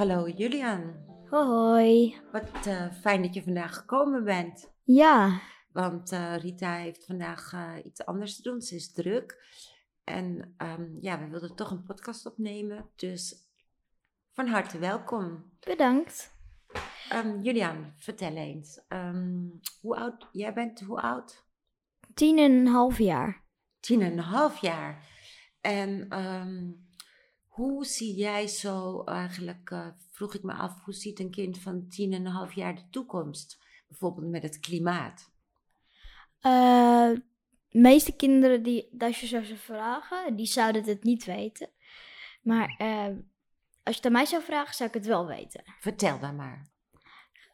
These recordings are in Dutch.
Hallo Julian. Hoi. Wat uh, fijn dat je vandaag gekomen bent. Ja. Want uh, Rita heeft vandaag uh, iets anders te doen. Ze is druk. En um, ja, we wilden toch een podcast opnemen. Dus van harte welkom. Bedankt. Um, Julian, vertel eens. Um, hoe oud? Jij bent hoe oud? Tien en een half jaar. Tien en een half jaar. En hoe zie jij zo eigenlijk, uh, vroeg ik me af, hoe ziet een kind van tien en een half jaar de toekomst? Bijvoorbeeld met het klimaat. Uh, de meeste kinderen die, als je zou ze vragen, die zouden het niet weten. Maar uh, als je het aan mij zou vragen, zou ik het wel weten. Vertel dan maar.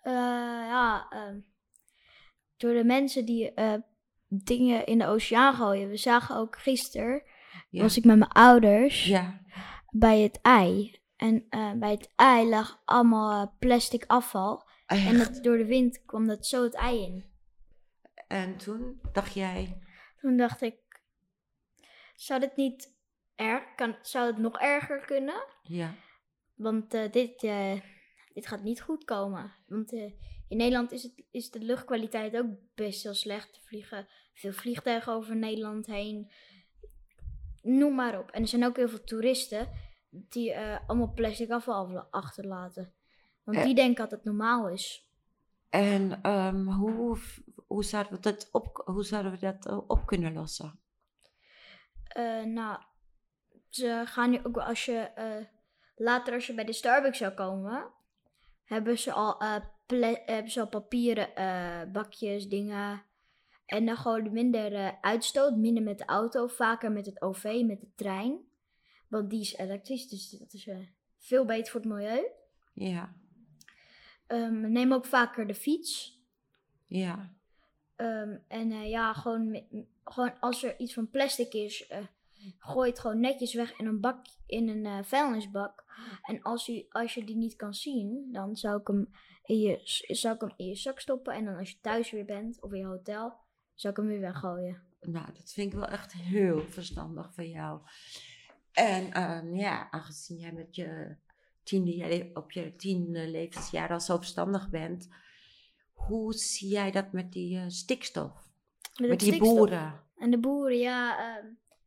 Ja, door de mensen die dingen in de oceaan gooien. We zagen ook gisteren, Ja. was ik met mijn ouders, Ja. Bij het ei. En uh, bij het ei lag allemaal uh, plastic afval. En dat, door de wind kwam dat zo het ei in. En toen dacht jij, Toen dacht ik, zou dit niet erg, kan, zou het nog erger kunnen? ja, Want uh, dit, uh, dit gaat niet goed komen. Want uh, in Nederland is, het, is de luchtkwaliteit ook best wel slecht. Er vliegen veel vliegtuigen over Nederland heen. Noem maar op. En er zijn ook heel veel toeristen die uh, allemaal plastic afval achterlaten. Want Eh. die denken dat het normaal is. en um, hoe, hoe, zouden we dat op, hoe zouden we dat uh, op kunnen lossen? Uh, nou, ze gaan nu ook als je uh, later als je bij de Starbucks zou komen, hebben ze al, hebben ze al papieren bakjes, dingen. En dan gewoon minder uitstoot, minder met de auto, vaker met het OV, met de trein. Want die is elektrisch, dus dat is uh, veel beter voor het milieu. Ja, Um, neem ook vaker de fiets. ja, Um, en uh, ja, gewoon, gewoon als er iets van plastic is, uh, gooi het gewoon netjes weg in een bak, in een vuilnisbak. En als, u, als je die niet kan zien, dan zou ik, hem in je, zou ik hem in je zak stoppen. En dan als je thuis weer bent of in je hotel, zou ik hem weer weggooien. nou, dat vind ik wel echt heel verstandig van jou. En um, ja, aangezien jij met je tiende, op je tiende levensjaar al zo verstandig bent, hoe zie jij dat met die uh, stikstof? Met, met die stikstof. boeren? En de boeren, ja, uh,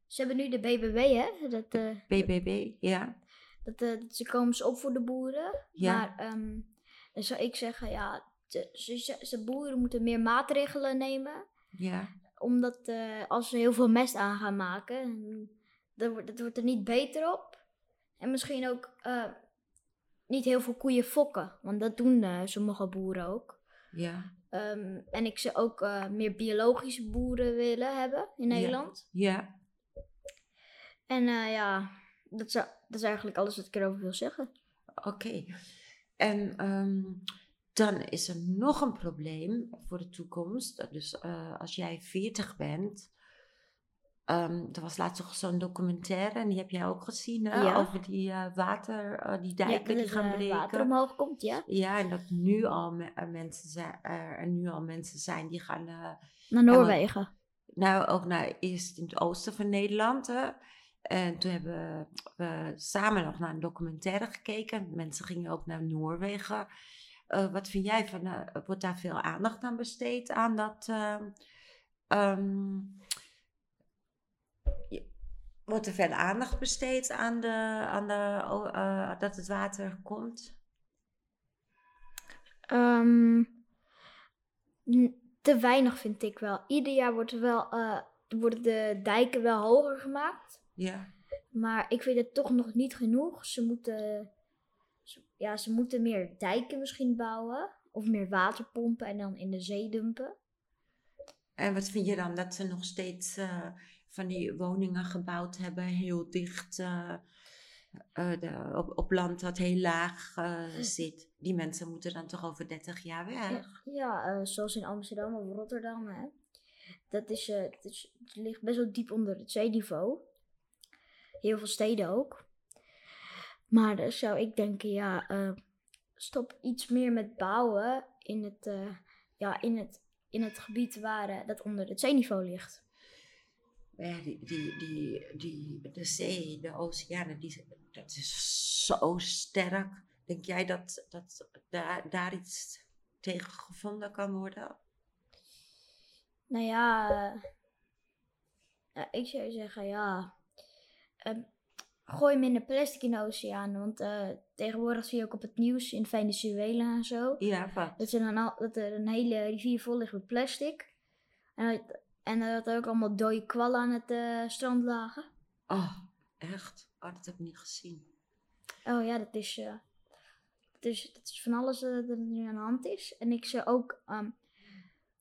ze hebben nu de BBB, hè? Dat, uh, BBB, ja. Dat, uh, ze komen ze op voor de boeren. Ja. Maar um, dan zou ik zeggen, ja, de, ze, ze, boeren moeten meer maatregelen nemen. Ja. Omdat als ze heel veel mest aan gaan maken, dat, dat wordt er niet beter op. En misschien ook uh, niet heel veel koeien fokken, want dat doen uh, sommige boeren ook. Ja. Um, en ik zou ook uh, meer biologische boeren willen hebben in Nederland. Ja. ja. En ja, dat is, dat is eigenlijk alles wat ik erover wil zeggen. Oké. Okay. En um, dan is er nog een probleem voor de toekomst. Dus als jij 40 bent. Um, er was laatst nog zo'n documentaire en die heb jij ook gezien hè? Ja. over die uh, water, uh, die dijken ja, die gaan breken. water omhoog komt, ja. Ja, en dat nu al me mensen zijn, er nu al mensen zijn die gaan naar Noorwegen. Nou, ook naar eerst in het oosten van Nederland. Hè? En toen hebben we samen nog naar een documentaire gekeken. Mensen gingen ook naar Noorwegen. Wat vind jij van, wordt daar veel aandacht aan besteed aan dat... Um, wordt er veel aandacht besteed aan, de, aan de, uh, dat het water komt? Um, te weinig vind ik wel. Ieder jaar wordt er wel, uh, worden de dijken wel hoger gemaakt. Ja. Maar ik vind het toch nog niet genoeg. Ze moeten, ja, ze moeten meer dijken misschien bouwen. Of meer waterpompen en dan in de zee dumpen. En wat vind je dan dat ze nog steeds uh, van die woningen gebouwd hebben, heel dicht uh, uh, de, op, op land dat heel laag zit? Die mensen moeten dan toch over 30 jaar weg? Ja, zoals in Amsterdam of Rotterdam. Hè. Dat is, het, is, het ligt best wel diep onder het zeeniveau. Heel veel steden ook. Maar dan zou ik denken, ja, stop iets meer met bouwen in het, ja, in het, in het gebied waar dat onder het zeeniveau ligt. Ja, die, die, die, die, de zee, de oceanen, die, dat is zo sterk. Denk jij dat, dat daar, daar iets tegen gevonden kan worden? Nou ja, eh, ja, ik zou zeggen ja. ehm, gooi minder plastic in de oceaan. Want eh, tegenwoordig zie je ook op het nieuws in Venezuela en zo. Ja, wat? Dat, er dan al, dat er een hele rivier vol ligt met plastic. En, dat- en dat er ook allemaal dode kwallen aan het eh, strand lagen. Oh, echt? Oh, dat heb ik niet gezien. Oh ja, dat is, eh, dat is, dat is van alles eh, dat er nu aan de hand is. En ik zou ook ehm,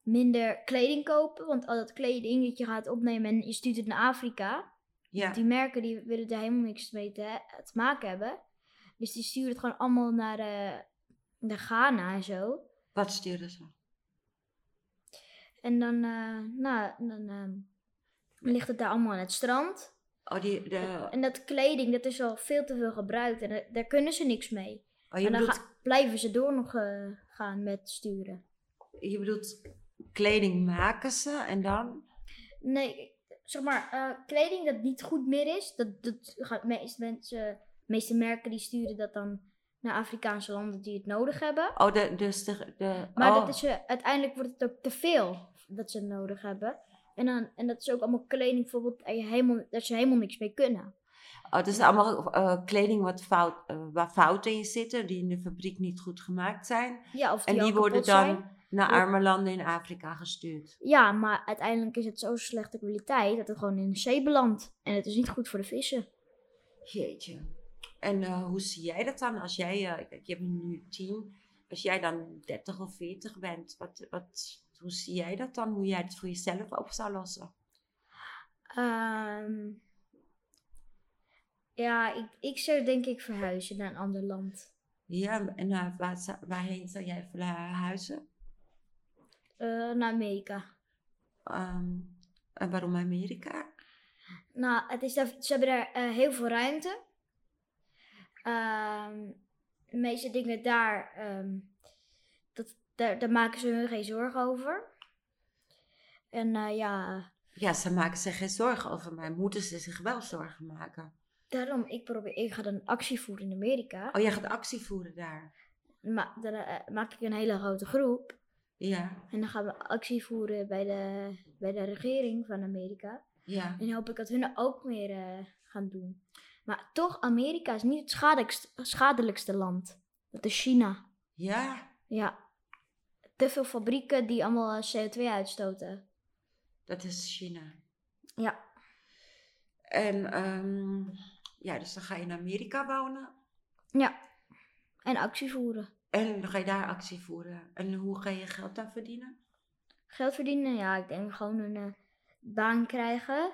minder kleding kopen. Want al dat kleding dat je gaat opnemen en je stuurt het naar Afrika. Ja, Die merken die willen er helemaal niks mee te, te maken hebben. Dus die sturen het gewoon allemaal naar, naar Ghana en zo. wat sturen ze? En dan, eh, nou, dan ehm, ligt het daar allemaal aan het strand. Oh, die, de, En dat kleding, dat is al veel te veel gebruikt. En daar- kunnen ze niks mee. oh, en dan bedoelt, ga- blijven ze door nog eh, gaan met sturen. je bedoelt kleding maken ze en dan? Nee, zeg maar, eh, kleding dat niet goed meer is. Dat, dat gaat meest mensen, de meeste merken die sturen dat dan naar Afrikaanse landen die het nodig hebben. Oh, de, dus de... de Maar oh. dat is, eh, uiteindelijk wordt het ook te veel dat ze nodig hebben. En, dan, en dat is ook allemaal kleding bijvoorbeeld dat, je helemaal, dat ze helemaal niks mee kunnen. Oh, het is allemaal eh, kleding wat fout, eh, waar fouten in zitten, die in de fabriek niet goed gemaakt zijn. Ja, of En die, die al worden dan zijn. naar arme landen in Afrika gestuurd. Ja, maar uiteindelijk is het zo slechte kwaliteit dat het gewoon in de zee belandt. En het is niet goed voor de vissen. Jeetje. En eh, hoe zie jij dat dan als jij, eh, je hebt nu tien, als jij dan 30 of 40 bent, wat, wat, hoe zie jij dat dan? Hoe jij het voor jezelf op zou lossen? Ehm, ja, ik, ik zou denk ik verhuizen naar een ander land. Ja, en eh, waar, waarheen zou jij verhuizen? Eh, naar Amerika. Ehm, en waarom Amerika? Nou, het is daar, ze hebben daar eh, heel veel ruimte. Ehm, de meeste dingen daar, daar, daar maken ze hun geen zorgen over. En eh, ja, Ja, ze maken zich geen zorgen over mij. Moeten ze zich wel zorgen maken? daarom, ik probeer, ik ga dan actie voeren in Amerika. Oh, jij gaat actie voeren daar? Ma dan eh, maak ik een hele grote groep. Ja, En dan gaan we actie voeren bij de, bij de regering van Amerika. ja. En hoop ik dat hun ook meer eh, gaan doen. Maar toch, Amerika is niet het schadelijkste, schadelijkste land. Dat is China. Ja, Ja. Te veel fabrieken die allemaal eh, CO2 uitstoten. dat is China. Ja. En ehm, ja, dus dan ga je in Amerika wonen. Ja. En actie voeren. En dan ga je daar actie voeren. En hoe ga je geld daar verdienen? Geld verdienen, ja, ik denk gewoon een eh, baan krijgen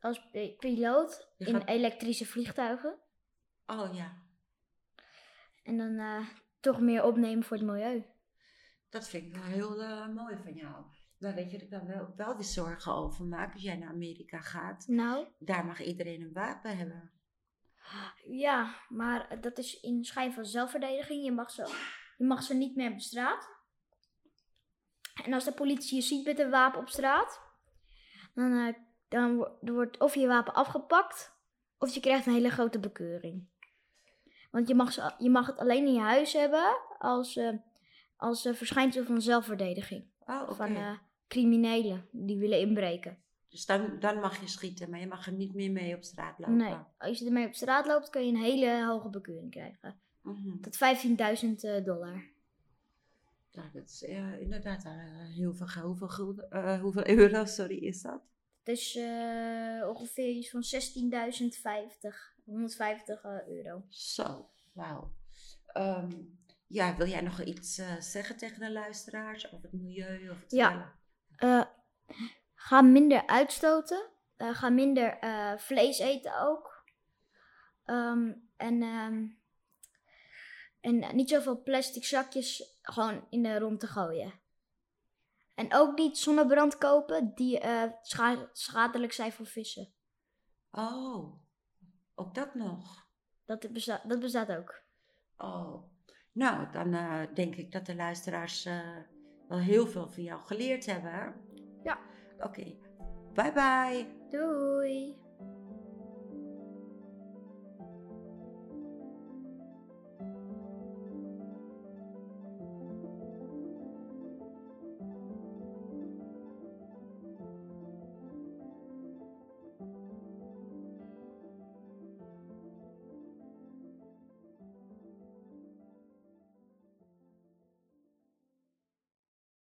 als pi- piloot in elektrische vliegtuigen. Oh ja, En dan eh, toch meer opnemen voor het milieu. Dat vind ik wel heel eh, mooi van jou. Maar weet je, dat ik dan wel, wel weer zorgen over maak als jij naar Amerika gaat. Nou, Daar mag iedereen een wapen hebben. ja, maar dat is in schijn van zelfverdediging. Je mag, ze, je mag ze niet meer op straat. En als de politie je ziet met een wapen op straat, dan, eh, dan wo- wordt of je wapen afgepakt, of je krijgt een hele grote bekeuring. Want je mag, ze, je mag het alleen in je huis hebben als, eh, als eh, verschijnsel van zelfverdediging. Oh. Van eh, criminelen die willen inbreken. Dus dan, dan mag je schieten, maar je mag er niet meer mee op straat lopen. Nee, als je ermee op straat loopt, kun je een hele hoge bekeuring krijgen. Mhm. Tot 15.000 eh, dollar. Ja, dat is inderdaad heel veel geld. Hoeveel, gulden- hoeveel euro sorry, is dat? Dus eh, ongeveer iets van 16.050, 150 eh, euro. Zo, wauw. Ehm, ja, wil jij nog iets eh, zeggen tegen de luisteraars over het milieu? Of het Ja. Eh, ga minder uitstoten. Eh, ga minder vlees eten ook. Ehm, en, ehm, en niet zoveel plastic zakjes gewoon in de rond te gooien. En ook niet zonnebrand kopen die scha- schadelijk zijn voor vissen. Oh, ook dat nog. Dat bestaat, dat bestaat ook. Oh, nou, dan eh, denk ik dat de luisteraars eh, wel heel veel van jou geleerd hebben. Ja. Oké, bye bye. Doei!